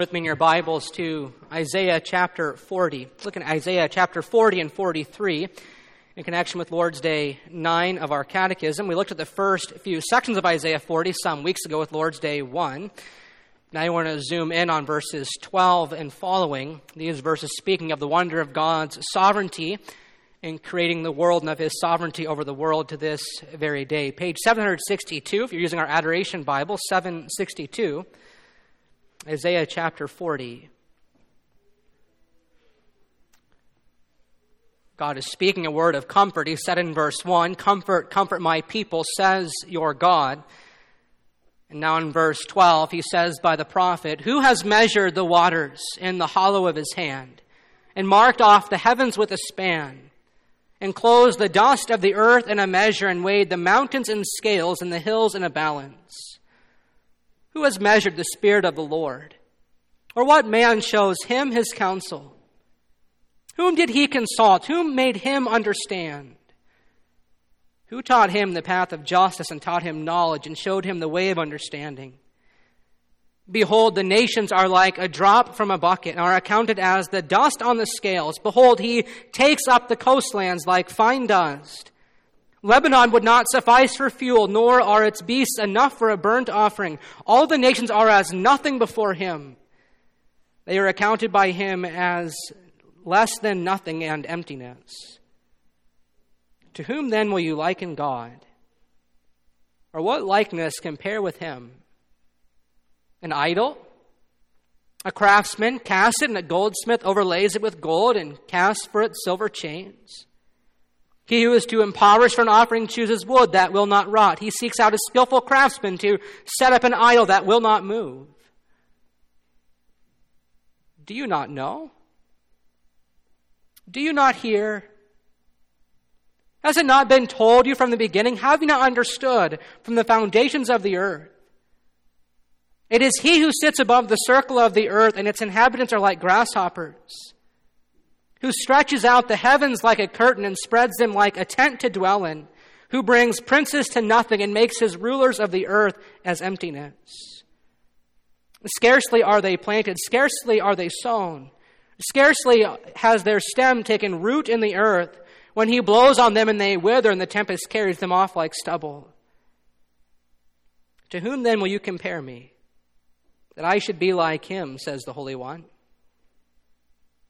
with me in your Bibles to Isaiah chapter 40. Look at Isaiah chapter 40 and 43 in connection with Lord's Day 9 of our catechism. We looked at the first few sections of Isaiah 40 some weeks ago with Lord's Day 1. Now I want to zoom in on verses 12 and following. These verses speaking of the wonder of God's sovereignty in creating the world and of his sovereignty over the world to this very day. Page 762, if you're using our Adoration Bible, 762. Isaiah chapter 40. God is speaking a word of comfort. He said in verse 1 Comfort, comfort my people, says your God. And now in verse 12, he says by the prophet, Who has measured the waters in the hollow of his hand, and marked off the heavens with a span, and closed the dust of the earth in a measure, and weighed the mountains in scales and the hills in a balance? Who has measured the Spirit of the Lord? Or what man shows him his counsel? Whom did he consult? Whom made him understand? Who taught him the path of justice and taught him knowledge and showed him the way of understanding? Behold, the nations are like a drop from a bucket and are accounted as the dust on the scales. Behold, he takes up the coastlands like fine dust. Lebanon would not suffice for fuel, nor are its beasts enough for a burnt offering. All the nations are as nothing before him. They are accounted by him as less than nothing and emptiness. To whom then will you liken God? Or what likeness compare with him? An idol? A craftsman casts it, and a goldsmith overlays it with gold and casts for it silver chains. He who is to impoverish for an offering chooses wood that will not rot. He seeks out a skillful craftsman to set up an idol that will not move. Do you not know? Do you not hear? Has it not been told you from the beginning? Have you not understood from the foundations of the earth? It is he who sits above the circle of the earth, and its inhabitants are like grasshoppers who stretches out the heavens like a curtain and spreads them like a tent to dwell in, who brings princes to nothing and makes his rulers of the earth as emptiness. Scarcely are they planted, scarcely are they sown, scarcely has their stem taken root in the earth when he blows on them and they wither and the tempest carries them off like stubble. To whom then will you compare me? That I should be like him, says the Holy One.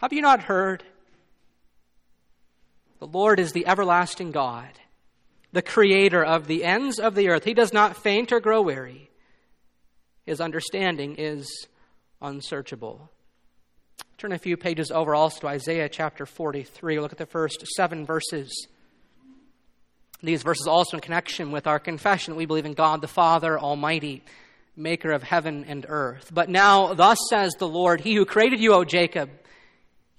Have you not heard? The Lord is the everlasting God, the creator of the ends of the earth. He does not faint or grow weary. His understanding is unsearchable. Turn a few pages over also to Isaiah chapter 43. Look at the first seven verses. These verses also in connection with our confession we believe in God the Father Almighty, maker of heaven and earth. But now, thus says the Lord, He who created you, O Jacob,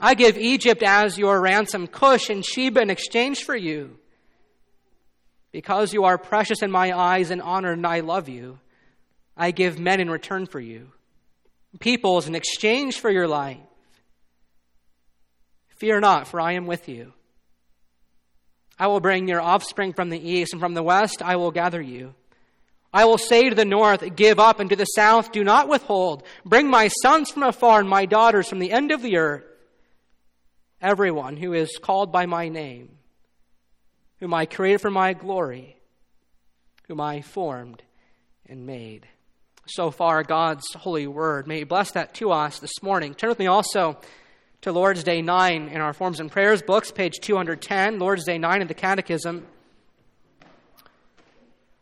I give Egypt as your ransom, Cush and Sheba in exchange for you. Because you are precious in my eyes and honored, and I love you, I give men in return for you, peoples in exchange for your life. Fear not, for I am with you. I will bring your offspring from the east, and from the west I will gather you. I will say to the north, Give up, and to the south, Do not withhold. Bring my sons from afar, and my daughters from the end of the earth everyone who is called by my name, whom I created for my glory, whom I formed and made. so far God's holy word. May He bless that to us this morning. Turn with me also to Lord's Day 9 in our Forms and Prayers books, page 210, Lord's Day 9 in the Catechism.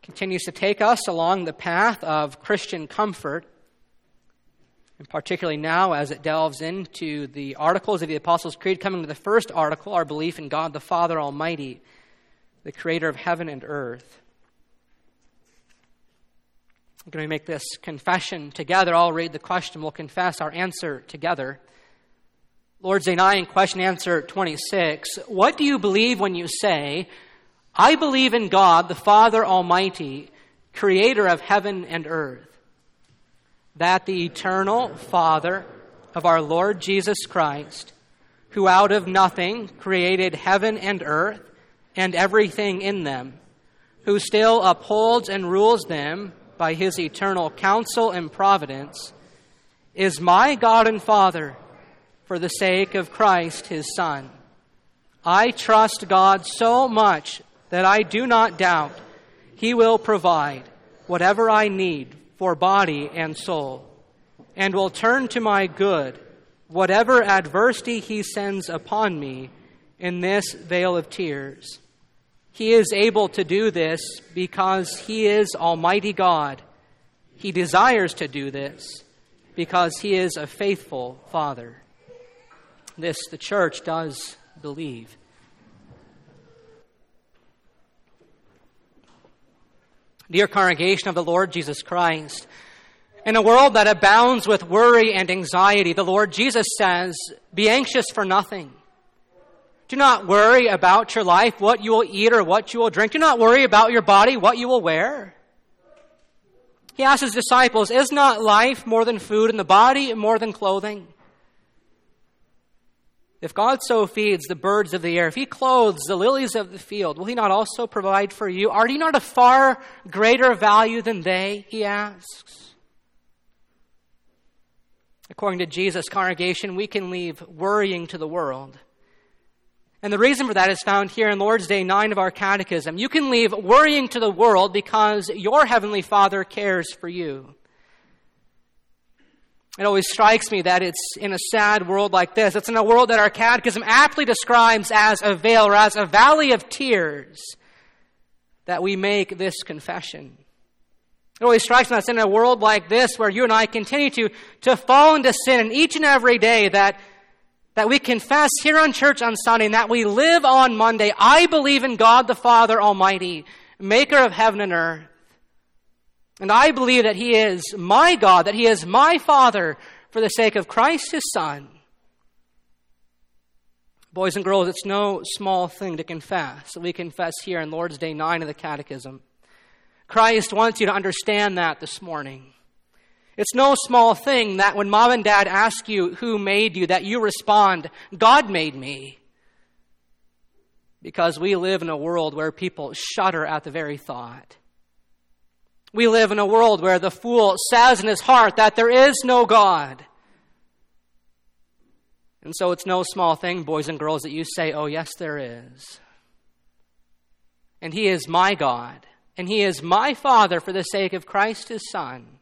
Continues to take us along the path of Christian comfort, and particularly now as it delves into the articles of the Apostles' Creed, coming to the first article, our belief in God the Father Almighty, the creator of heaven and earth. I'm going to make this confession together. I'll read the question. We'll confess our answer together. Lord's Day 9, question answer 26. What do you believe when you say, I believe in God, the Father Almighty, creator of heaven and earth? That the eternal Father of our Lord Jesus Christ, who out of nothing created heaven and earth and everything in them, who still upholds and rules them by his eternal counsel and providence, is my God and Father for the sake of Christ his Son. I trust God so much that I do not doubt he will provide whatever I need for body and soul, and will turn to my good whatever adversity he sends upon me in this vale of tears. He is able to do this because He is Almighty God. He desires to do this because He is a faithful Father. This the church does believe. Dear congregation of the Lord Jesus Christ, in a world that abounds with worry and anxiety, the Lord Jesus says, Be anxious for nothing. Do not worry about your life, what you will eat or what you will drink. Do not worry about your body, what you will wear. He asked his disciples, Is not life more than food and the body more than clothing? If God so feeds the birds of the air, if He clothes the lilies of the field, will He not also provide for you? Are you not of far greater value than they? He asks. According to Jesus' congregation, we can leave worrying to the world and the reason for that is found here in Lord's Day 9 of our Catechism. You can leave worrying to the world because your Heavenly Father cares for you. It always strikes me that it's in a sad world like this. It's in a world that our Catechism aptly describes as a veil or as a valley of tears that we make this confession. It always strikes me that it's in a world like this where you and I continue to, to fall into sin and each and every day that that we confess here on church on Sunday and that we live on Monday. I believe in God the Father Almighty, maker of heaven and earth. And I believe that He is my God, that He is my Father for the sake of Christ His Son. Boys and girls, it's no small thing to confess. We confess here in Lord's Day 9 of the Catechism. Christ wants you to understand that this morning. It's no small thing that when mom and dad ask you who made you, that you respond, God made me. Because we live in a world where people shudder at the very thought. We live in a world where the fool says in his heart that there is no God. And so it's no small thing, boys and girls, that you say, Oh, yes, there is. And He is my God, and He is my Father for the sake of Christ His Son.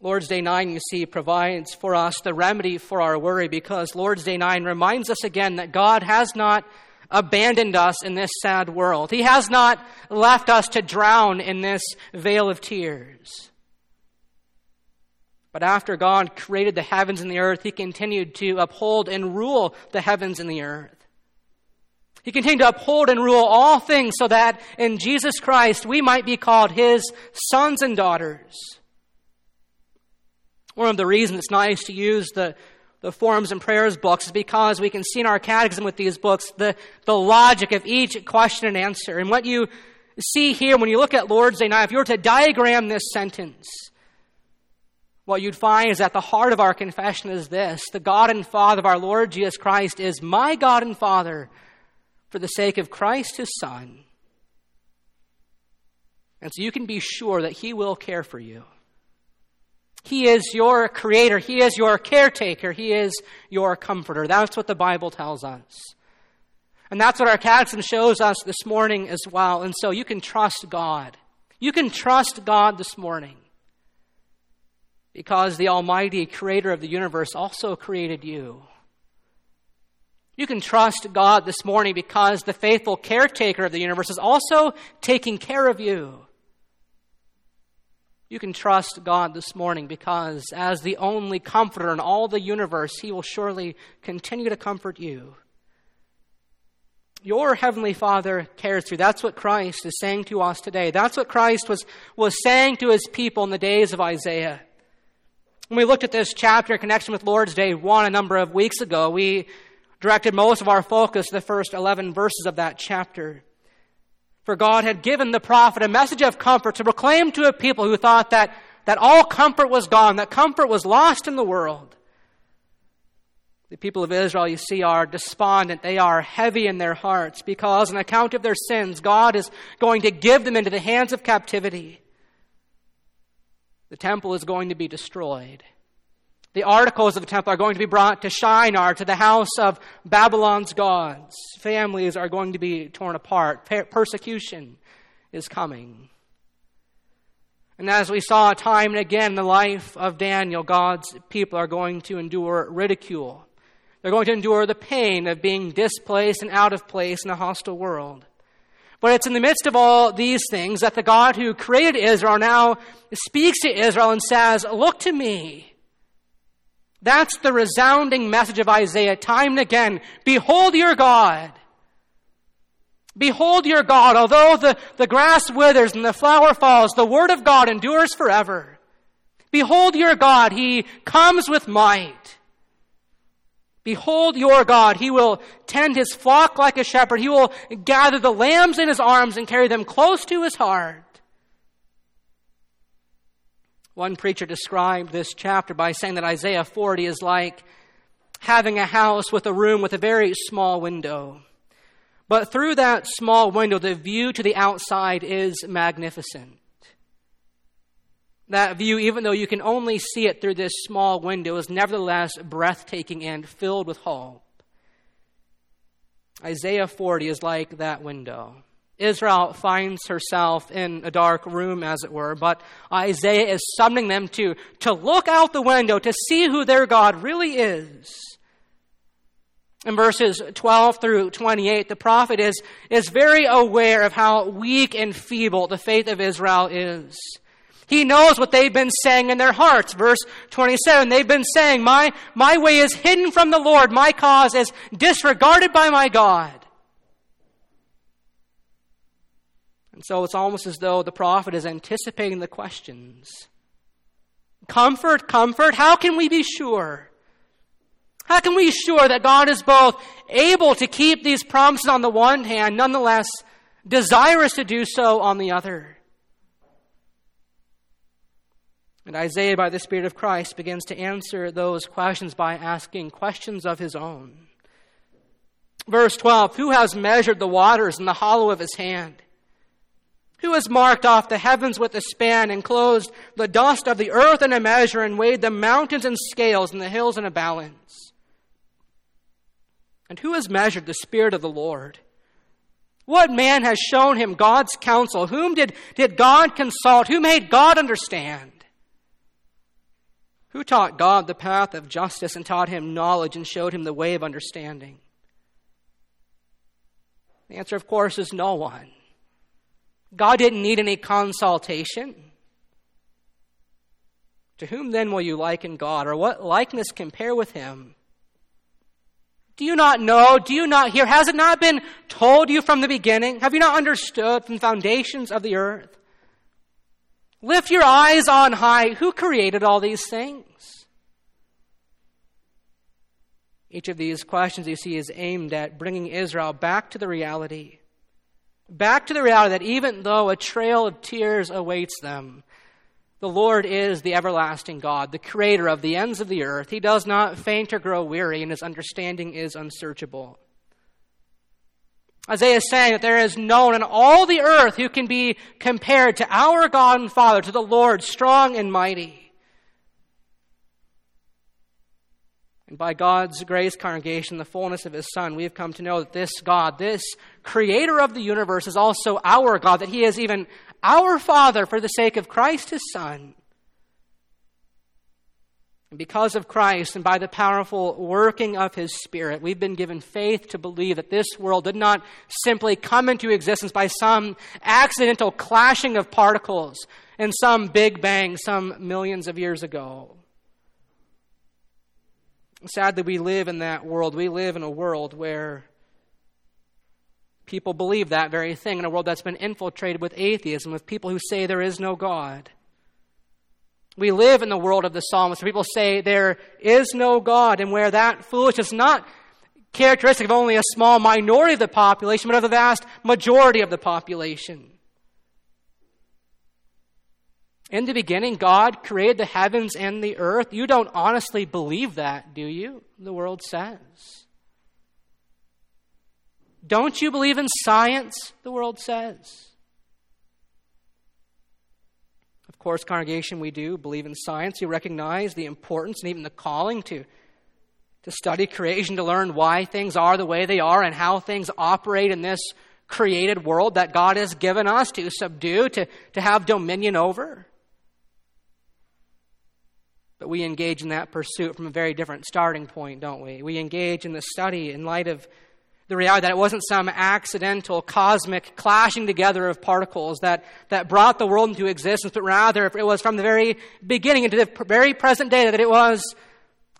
Lord's Day 9, you see, provides for us the remedy for our worry because Lord's Day 9 reminds us again that God has not abandoned us in this sad world. He has not left us to drown in this vale of tears. But after God created the heavens and the earth, He continued to uphold and rule the heavens and the earth. He continued to uphold and rule all things so that in Jesus Christ we might be called His sons and daughters. One of the reasons it's nice to use the, the forms and prayers books is because we can see in our catechism with these books the, the logic of each question and answer. And what you see here when you look at Lord's Day 9, if you were to diagram this sentence, what you'd find is that the heart of our confession is this the God and Father of our Lord Jesus Christ is my God and Father for the sake of Christ, his Son. And so you can be sure that he will care for you. He is your creator. He is your caretaker. He is your comforter. That's what the Bible tells us. And that's what our catechism shows us this morning as well. And so you can trust God. You can trust God this morning because the Almighty Creator of the universe also created you. You can trust God this morning because the faithful caretaker of the universe is also taking care of you. You can trust God this morning because, as the only comforter in all the universe, He will surely continue to comfort you. Your Heavenly Father cares for you. That's what Christ is saying to us today. That's what Christ was, was saying to His people in the days of Isaiah. When we looked at this chapter in connection with Lord's Day 1 a number of weeks ago, we directed most of our focus to the first 11 verses of that chapter. For God had given the prophet a message of comfort to proclaim to a people who thought that, that all comfort was gone, that comfort was lost in the world. The people of Israel, you see, are despondent. They are heavy in their hearts because, on account of their sins, God is going to give them into the hands of captivity. The temple is going to be destroyed. The articles of the temple are going to be brought to Shinar, to the house of Babylon's gods. Families are going to be torn apart. persecution is coming. And as we saw time and again in the life of Daniel, God's people are going to endure ridicule. They're going to endure the pain of being displaced and out of place in a hostile world. But it's in the midst of all these things that the God who created Israel now speaks to Israel and says, Look to me. That's the resounding message of Isaiah time and again. Behold your God. Behold your God. Although the, the grass withers and the flower falls, the word of God endures forever. Behold your God. He comes with might. Behold your God. He will tend his flock like a shepherd. He will gather the lambs in his arms and carry them close to his heart. One preacher described this chapter by saying that Isaiah 40 is like having a house with a room with a very small window. But through that small window, the view to the outside is magnificent. That view, even though you can only see it through this small window, is nevertheless breathtaking and filled with hope. Isaiah 40 is like that window. Israel finds herself in a dark room, as it were, but Isaiah is summoning them to, to look out the window to see who their God really is. In verses 12 through 28, the prophet is, is very aware of how weak and feeble the faith of Israel is. He knows what they've been saying in their hearts. Verse 27, they've been saying, my, my way is hidden from the Lord. My cause is disregarded by my God. And so it's almost as though the prophet is anticipating the questions. Comfort, comfort, how can we be sure? How can we be sure that God is both able to keep these promises on the one hand, nonetheless desirous to do so on the other? And Isaiah, by the Spirit of Christ, begins to answer those questions by asking questions of his own. Verse 12 Who has measured the waters in the hollow of his hand? Who has marked off the heavens with a span, and closed the dust of the earth in a measure, and weighed the mountains in scales and the hills in a balance? And who has measured the Spirit of the Lord? What man has shown him God's counsel? Whom did, did God consult? Who made God understand? Who taught God the path of justice and taught him knowledge and showed him the way of understanding? The answer, of course, is no one. God didn't need any consultation. To whom then will you liken God, or what likeness compare with him? Do you not know? Do you not hear? Has it not been told you from the beginning? Have you not understood from the foundations of the earth? Lift your eyes on high. Who created all these things? Each of these questions you see is aimed at bringing Israel back to the reality Back to the reality that even though a trail of tears awaits them, the Lord is the everlasting God, the creator of the ends of the earth. He does not faint or grow weary, and his understanding is unsearchable. Isaiah is saying that there is no one in all the earth who can be compared to our God and Father, to the Lord, strong and mighty. And by God's grace, congregation, the fullness of His Son, we have come to know that this God, this creator of the universe, is also our God, that He is even our Father for the sake of Christ his Son. And because of Christ and by the powerful working of His Spirit, we've been given faith to believe that this world did not simply come into existence by some accidental clashing of particles in some big bang some millions of years ago. Sadly, we live in that world. We live in a world where people believe that very thing, in a world that's been infiltrated with atheism, with people who say there is no God. We live in the world of the psalmist where people say there is no God, and where that foolishness is not characteristic of only a small minority of the population, but of the vast majority of the population. In the beginning, God created the heavens and the earth. You don't honestly believe that, do you? The world says. Don't you believe in science? The world says. Of course, congregation, we do believe in science. We recognize the importance and even the calling to, to study creation, to learn why things are the way they are and how things operate in this created world that God has given us to subdue, to, to have dominion over. But we engage in that pursuit from a very different starting point, don't we? We engage in the study in light of the reality that it wasn't some accidental cosmic clashing together of particles that, that brought the world into existence, but rather it was from the very beginning into the very present day that it was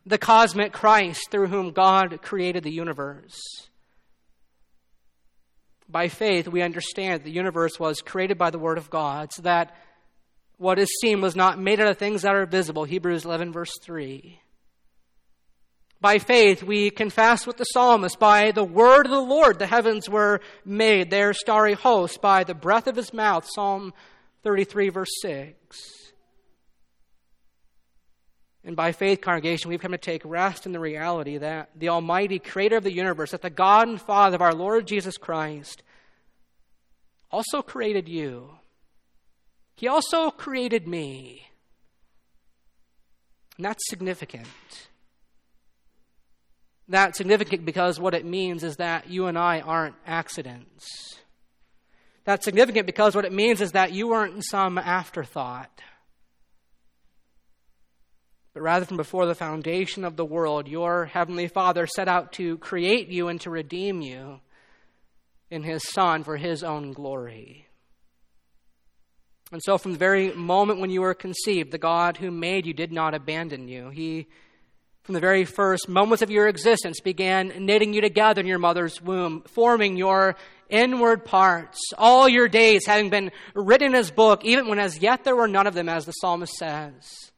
the cosmic Christ through whom God created the universe. By faith, we understand that the universe was created by the Word of God, so that what is seen was not made out of things that are visible. Hebrews 11, verse 3. By faith, we confess with the psalmist, by the word of the Lord, the heavens were made, their starry host, by the breath of his mouth. Psalm 33, verse 6. And by faith, congregation, we've come to take rest in the reality that the Almighty Creator of the universe, that the God and Father of our Lord Jesus Christ, also created you. He also created me. And that's significant. That's significant because what it means is that you and I aren't accidents. That's significant because what it means is that you weren't some afterthought. But rather, from before the foundation of the world, your Heavenly Father set out to create you and to redeem you in His Son for His own glory. And so, from the very moment when you were conceived, the God who made you did not abandon you. He from the very first moments of your existence, began knitting you together in your mother's womb, forming your inward parts, all your days having been written in his book, even when as yet there were none of them, as the psalmist says.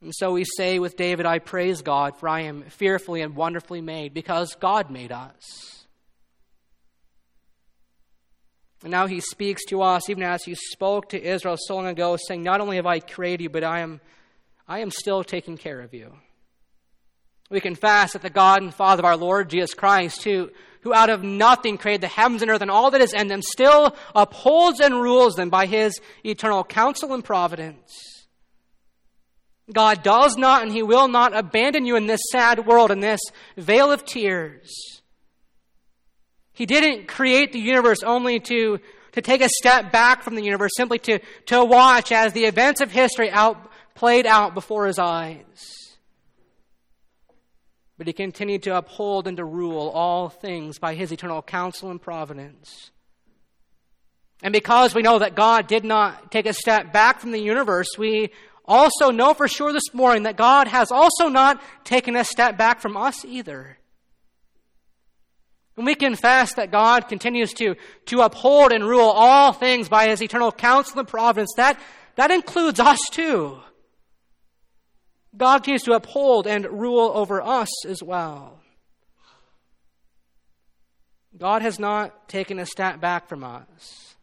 And so we say with David, I praise God, for I am fearfully and wonderfully made, because God made us. And now he speaks to us, even as he spoke to Israel so long ago, saying, Not only have I created you, but I am I am still taking care of you. We confess that the God and Father of our Lord Jesus Christ, who, who out of nothing created the heavens and earth and all that is in them, still upholds and rules them by his eternal counsel and providence. God does not and he will not abandon you in this sad world, in this vale of tears. He didn't create the universe only to, to take a step back from the universe, simply to, to watch as the events of history out, played out before his eyes. But he continued to uphold and to rule all things by his eternal counsel and providence. And because we know that God did not take a step back from the universe, we also know for sure this morning that God has also not taken a step back from us either. And we confess that God continues to, to uphold and rule all things by his eternal counsel and providence. That, that includes us too. God continues to uphold and rule over us as well. God has not taken a step back from us.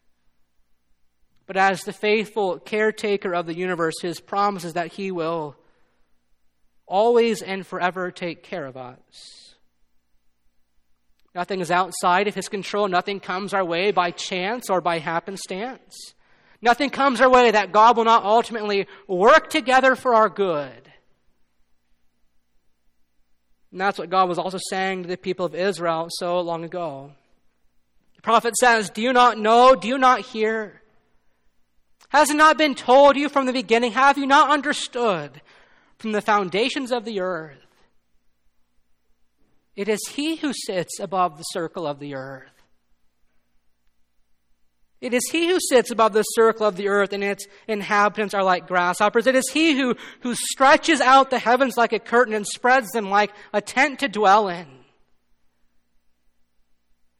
But as the faithful caretaker of the universe, his promise is that he will always and forever take care of us. Nothing is outside of his control. Nothing comes our way by chance or by happenstance. Nothing comes our way that God will not ultimately work together for our good. And that's what God was also saying to the people of Israel so long ago. The prophet says, Do you not know? Do you not hear? Has it not been told you from the beginning? Have you not understood from the foundations of the earth? It is He who sits above the circle of the earth. It is He who sits above the circle of the earth, and its inhabitants are like grasshoppers. It is He who, who stretches out the heavens like a curtain and spreads them like a tent to dwell in.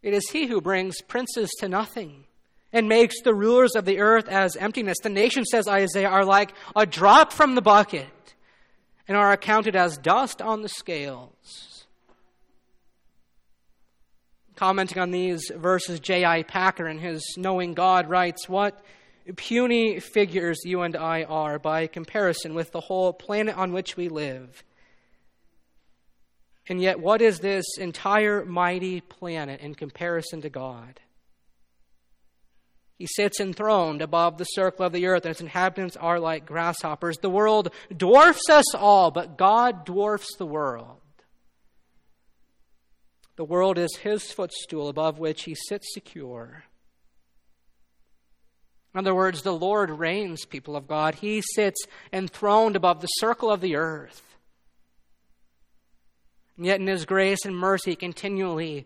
It is He who brings princes to nothing and makes the rulers of the earth as emptiness. The nations, says Isaiah, are like a drop from the bucket and are accounted as dust on the scales. Commenting on these verses, J.I. Packer, in his Knowing God, writes, What puny figures you and I are by comparison with the whole planet on which we live. And yet, what is this entire mighty planet in comparison to God? He sits enthroned above the circle of the earth, and its inhabitants are like grasshoppers. The world dwarfs us all, but God dwarfs the world. The world is his footstool above which he sits secure. In other words, the Lord reigns, people of God. He sits enthroned above the circle of the earth. And yet, in His grace and mercy, continually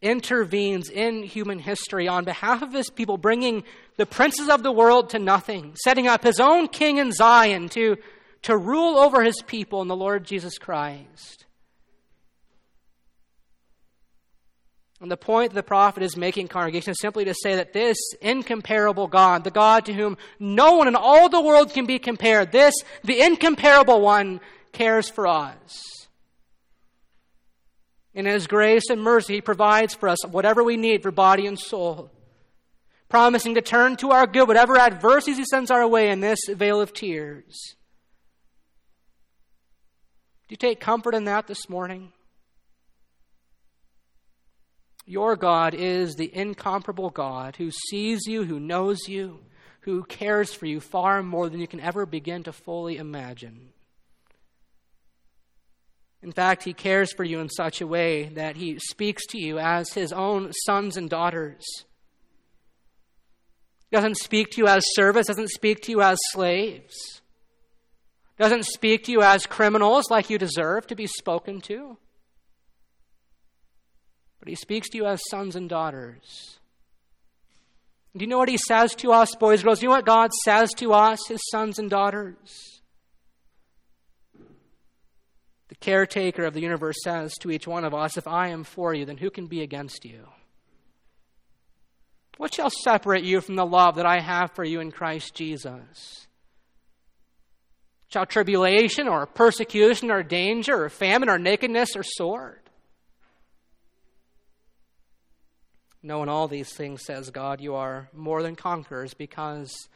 intervenes in human history on behalf of His people, bringing the princes of the world to nothing, setting up His own king in Zion to, to rule over His people in the Lord Jesus Christ. And the point the prophet is making, congregation, is simply to say that this incomparable God, the God to whom no one in all the world can be compared, this, the incomparable one, cares for us. In His grace and mercy, He provides for us whatever we need for body and soul, promising to turn to our good whatever adversities He sends our way in this vale of tears. Do you take comfort in that this morning? Your God is the incomparable God who sees you, who knows you, who cares for you far more than you can ever begin to fully imagine. In fact, He cares for you in such a way that He speaks to you as His own sons and daughters. Doesn't speak to you as servants, doesn't speak to you as slaves, doesn't speak to you as criminals like you deserve to be spoken to. But he speaks to you as sons and daughters. Do you know what he says to us, boys and girls? Do you know what God says to us, his sons and daughters? The caretaker of the universe says to each one of us, If I am for you, then who can be against you? What shall separate you from the love that I have for you in Christ Jesus? Shall tribulation or persecution or danger or famine or nakedness or sword? Knowing all these things, says God, you are more than conquerors because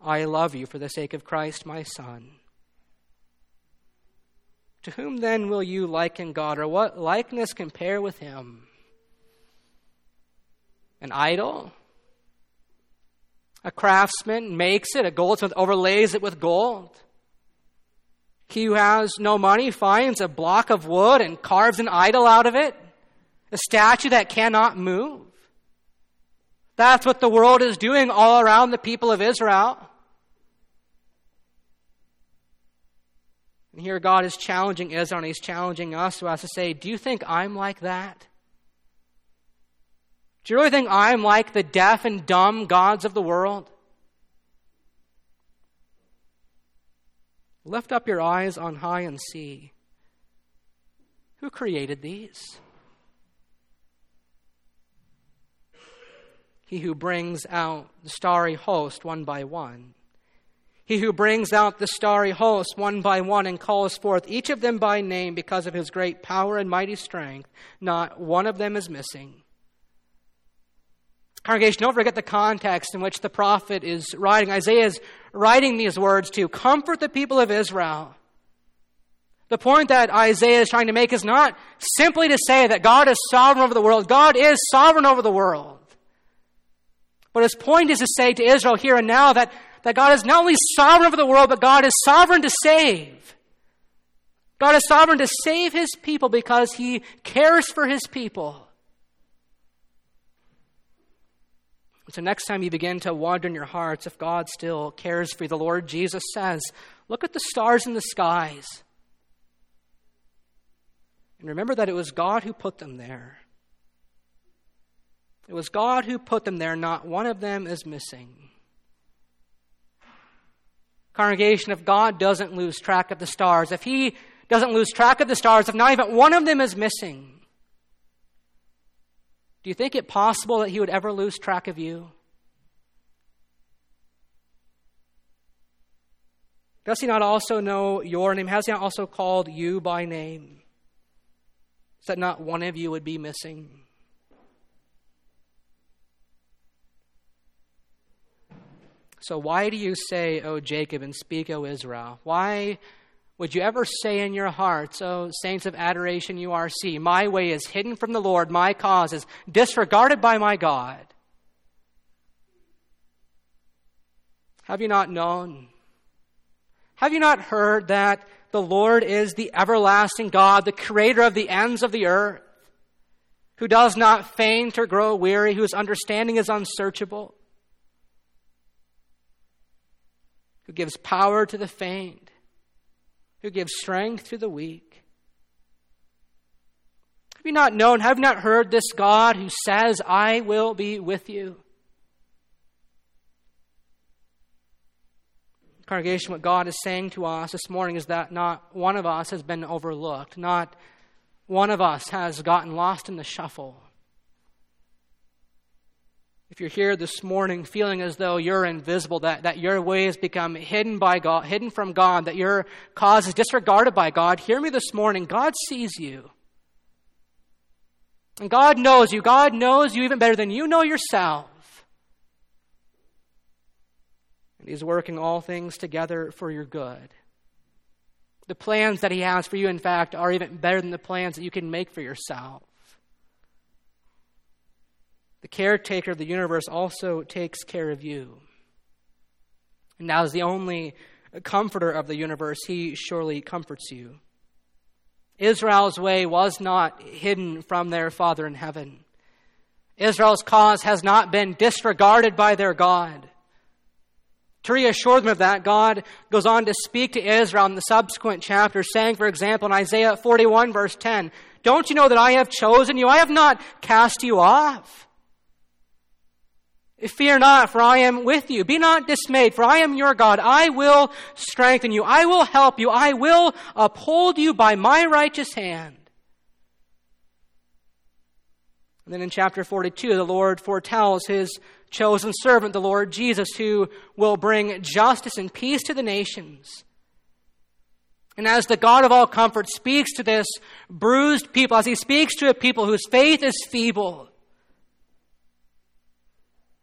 I love you for the sake of Christ my Son. To whom then will you liken God, or what likeness compare with him? An idol? A craftsman makes it, a goldsmith overlays it with gold. He who has no money finds a block of wood and carves an idol out of it, a statue that cannot move. That's what the world is doing all around the people of Israel. And here God is challenging Israel and He's challenging us to us to say, Do you think I'm like that? Do you really think I'm like the deaf and dumb gods of the world? Lift up your eyes on high and see. Who created these? He who brings out the starry host one by one. He who brings out the starry host one by one and calls forth each of them by name because of his great power and mighty strength. Not one of them is missing. Congregation, don't forget the context in which the prophet is writing. Isaiah is writing these words to comfort the people of Israel. The point that Isaiah is trying to make is not simply to say that God is sovereign over the world. God is sovereign over the world. But his point is to say to Israel here and now that, that God is not only sovereign over the world, but God is sovereign to save. God is sovereign to save his people because he cares for his people. So, next time you begin to wonder in your hearts if God still cares for you, the Lord Jesus says, Look at the stars in the skies. And remember that it was God who put them there. It was God who put them there, not one of them is missing. Congregation, if God doesn't lose track of the stars, if He doesn't lose track of the stars, if not even one of them is missing, do you think it possible that he would ever lose track of you? Does he not also know your name? Has he not also called you by name? So that not one of you would be missing? So, why do you say, O Jacob, and speak, O Israel? Why would you ever say in your hearts, O saints of adoration URC, my way is hidden from the Lord, my cause is disregarded by my God? Have you not known? Have you not heard that the Lord is the everlasting God, the creator of the ends of the earth, who does not faint or grow weary, whose understanding is unsearchable, who gives power to the faint? who gives strength to the weak. Have you not known, have you not heard this God who says, I will be with you? Congregation, what God is saying to us this morning is that not one of us has been overlooked, not one of us has gotten lost in the shuffle. If you're here this morning feeling as though you're invisible, that, that your ways become hidden by God, hidden from God, that your cause is disregarded by God, hear me this morning. God sees you. And God knows you. God knows you even better than you know yourself. And He's working all things together for your good. The plans that He has for you, in fact, are even better than the plans that you can make for yourself. The caretaker of the universe also takes care of you. And now, as the only comforter of the universe, he surely comforts you. Israel's way was not hidden from their Father in heaven. Israel's cause has not been disregarded by their God. To reassure them of that, God goes on to speak to Israel in the subsequent chapter, saying, for example, in Isaiah 41, verse 10, Don't you know that I have chosen you? I have not cast you off. Fear not, for I am with you. Be not dismayed, for I am your God. I will strengthen you. I will help you. I will uphold you by my righteous hand. And then in chapter 42, the Lord foretells his chosen servant, the Lord Jesus, who will bring justice and peace to the nations. And as the God of all comfort speaks to this bruised people, as he speaks to a people whose faith is feeble,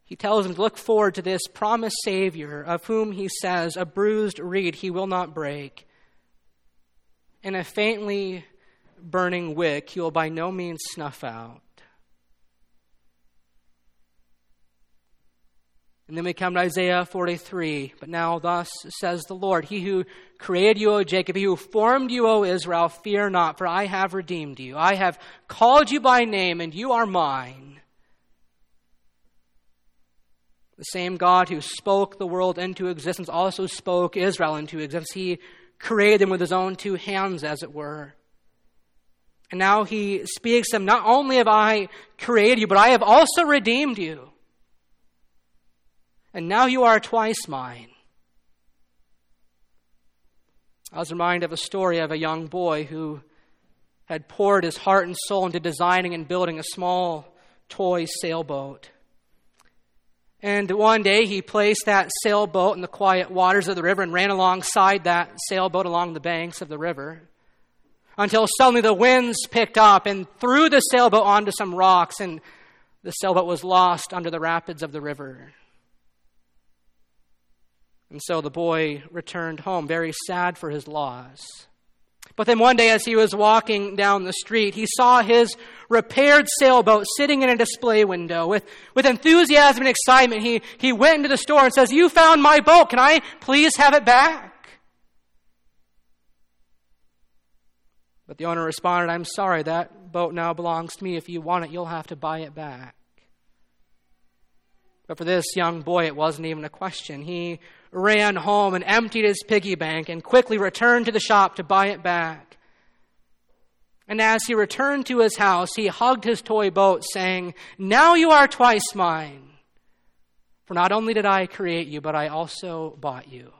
he tells them to look forward to this promised Savior, of whom he says, A bruised reed he will not break, and a faintly burning wick he will by no means snuff out. And then we come to Isaiah 43. But now, thus says the Lord He who created you, O Jacob, he who formed you, O Israel, fear not, for I have redeemed you. I have called you by name, and you are mine. The same God who spoke the world into existence also spoke Israel into existence. He created them with his own two hands, as it were. And now he speaks to them, not only have I created you, but I have also redeemed you. And now you are twice mine. I was reminded of a story of a young boy who had poured his heart and soul into designing and building a small toy sailboat. And one day he placed that sailboat in the quiet waters of the river and ran alongside that sailboat along the banks of the river until suddenly the winds picked up and threw the sailboat onto some rocks, and the sailboat was lost under the rapids of the river. And so the boy returned home, very sad for his loss. But then one day, as he was walking down the street, he saw his repaired sailboat sitting in a display window. With, with enthusiasm and excitement, he, he went into the store and says, You found my boat. Can I please have it back? But the owner responded, I'm sorry, that boat now belongs to me. If you want it, you'll have to buy it back. But for this young boy, it wasn't even a question. He ran home and emptied his piggy bank and quickly returned to the shop to buy it back. And as he returned to his house, he hugged his toy boat, saying, Now you are twice mine. For not only did I create you, but I also bought you.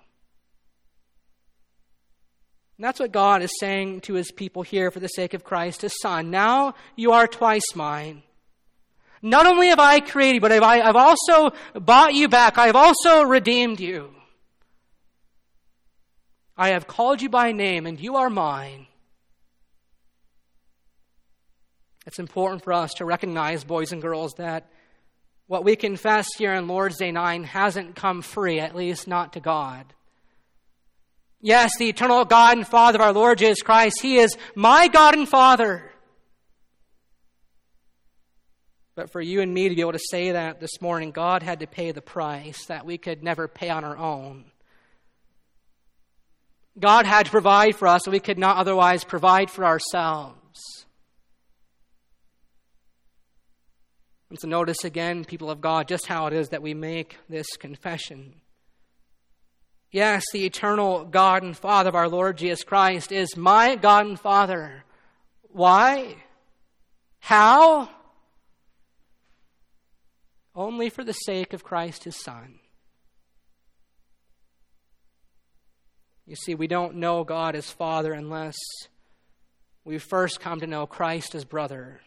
And that's what God is saying to his people here for the sake of Christ, his son. Now you are twice mine. Not only have I created you, but I've also bought you back. I have also redeemed you. I have called you by name, and you are mine. It's important for us to recognize, boys and girls, that what we confess here in Lord's Day 9 hasn't come free, at least not to God. Yes, the eternal God and Father of our Lord Jesus Christ, He is my God and Father. But for you and me to be able to say that this morning, God had to pay the price that we could never pay on our own. God had to provide for us that we could not otherwise provide for ourselves. And so notice again, people of God, just how it is that we make this confession. Yes, the eternal God and Father of our Lord Jesus Christ is my God and Father. Why? How? Only for the sake of Christ his Son. You see, we don't know God as Father unless we first come to know Christ as brother.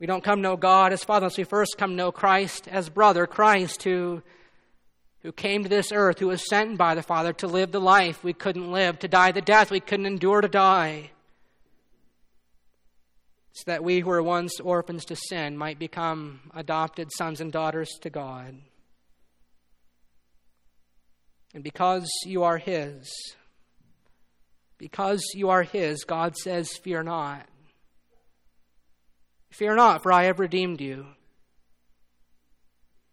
We don't come to know God as Father unless we first come to know Christ as brother, Christ who, who came to this earth, who was sent by the Father to live the life we couldn't live, to die the death we couldn't endure to die, so that we who were once orphans to sin might become adopted sons and daughters to God. And because you are His, because you are His, God says, Fear not. Fear not, for I have redeemed you.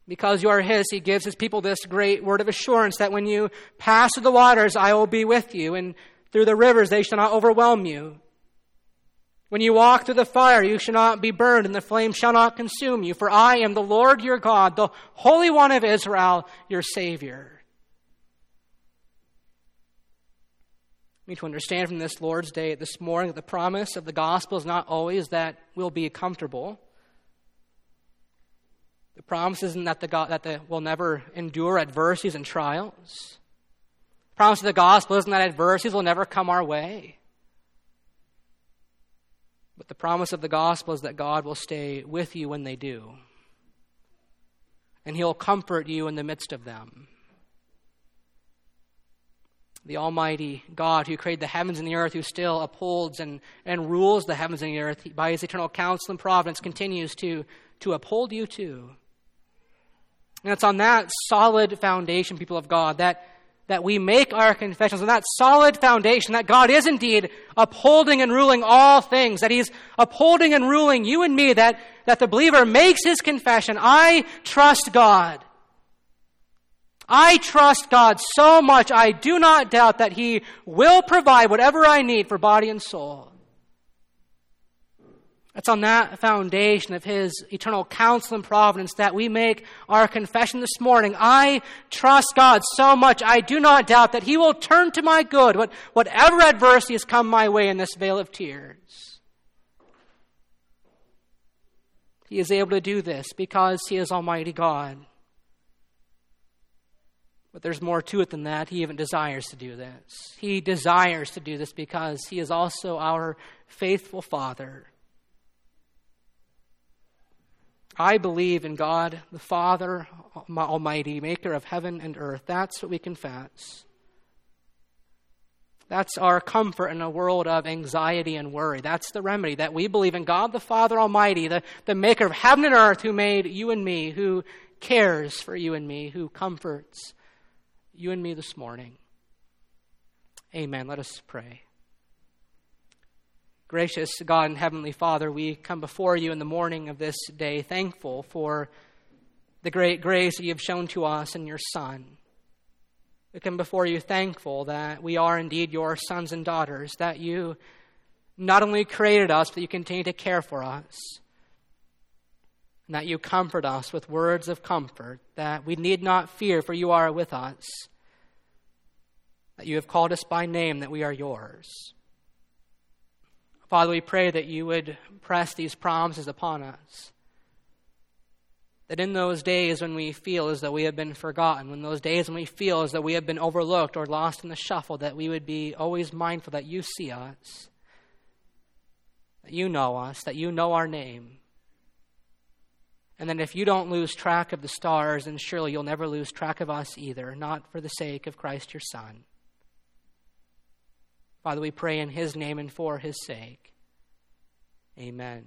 Because you are His, He gives His people this great word of assurance that when you pass through the waters, I will be with you, and through the rivers, they shall not overwhelm you. When you walk through the fire, you shall not be burned, and the flame shall not consume you. For I am the Lord your God, the Holy One of Israel, your Savior. We need to understand from this Lord's Day this morning that the promise of the gospel is not always that we'll be comfortable. The promise isn't that the God, that the, we'll never endure adversities and trials. The promise of the gospel isn't that adversities will never come our way. But the promise of the gospel is that God will stay with you when they do. And He'll comfort you in the midst of them the Almighty God who created the heavens and the earth, who still upholds and, and rules the heavens and the earth by his eternal counsel and providence, continues to, to uphold you too. And it's on that solid foundation, people of God, that, that we make our confessions, on that solid foundation that God is indeed upholding and ruling all things, that He's upholding and ruling you and me, that, that the believer makes his confession I trust God. I trust God so much, I do not doubt that He will provide whatever I need for body and soul. It's on that foundation of His eternal counsel and providence that we make our confession this morning. I trust God so much, I do not doubt that He will turn to my good, whatever adversity has come my way in this vale of tears. He is able to do this because He is Almighty God. But there's more to it than that. He even desires to do this. He desires to do this because He is also our faithful Father. I believe in God, the Father Almighty, maker of heaven and earth. That's what we confess. That's our comfort in a world of anxiety and worry. That's the remedy that we believe in God the Father Almighty, the, the maker of heaven and earth, who made you and me, who cares for you and me, who comforts you and me this morning. Amen. Let us pray. Gracious God and Heavenly Father, we come before you in the morning of this day thankful for the great grace that you have shown to us in your Son. We come before you thankful that we are indeed your sons and daughters, that you not only created us, but you continue to care for us. and that you comfort us with words of comfort, that we need not fear, for you are with us, that you have called us by name, that we are yours. Father, we pray that you would press these promises upon us. That in those days when we feel as though we have been forgotten, when those days when we feel as though we have been overlooked or lost in the shuffle, that we would be always mindful that you see us, that you know us, that you know our name. And then if you don't lose track of the stars, then surely you'll never lose track of us either, not for the sake of Christ your Son. Father, we pray in his name and for his sake. Amen.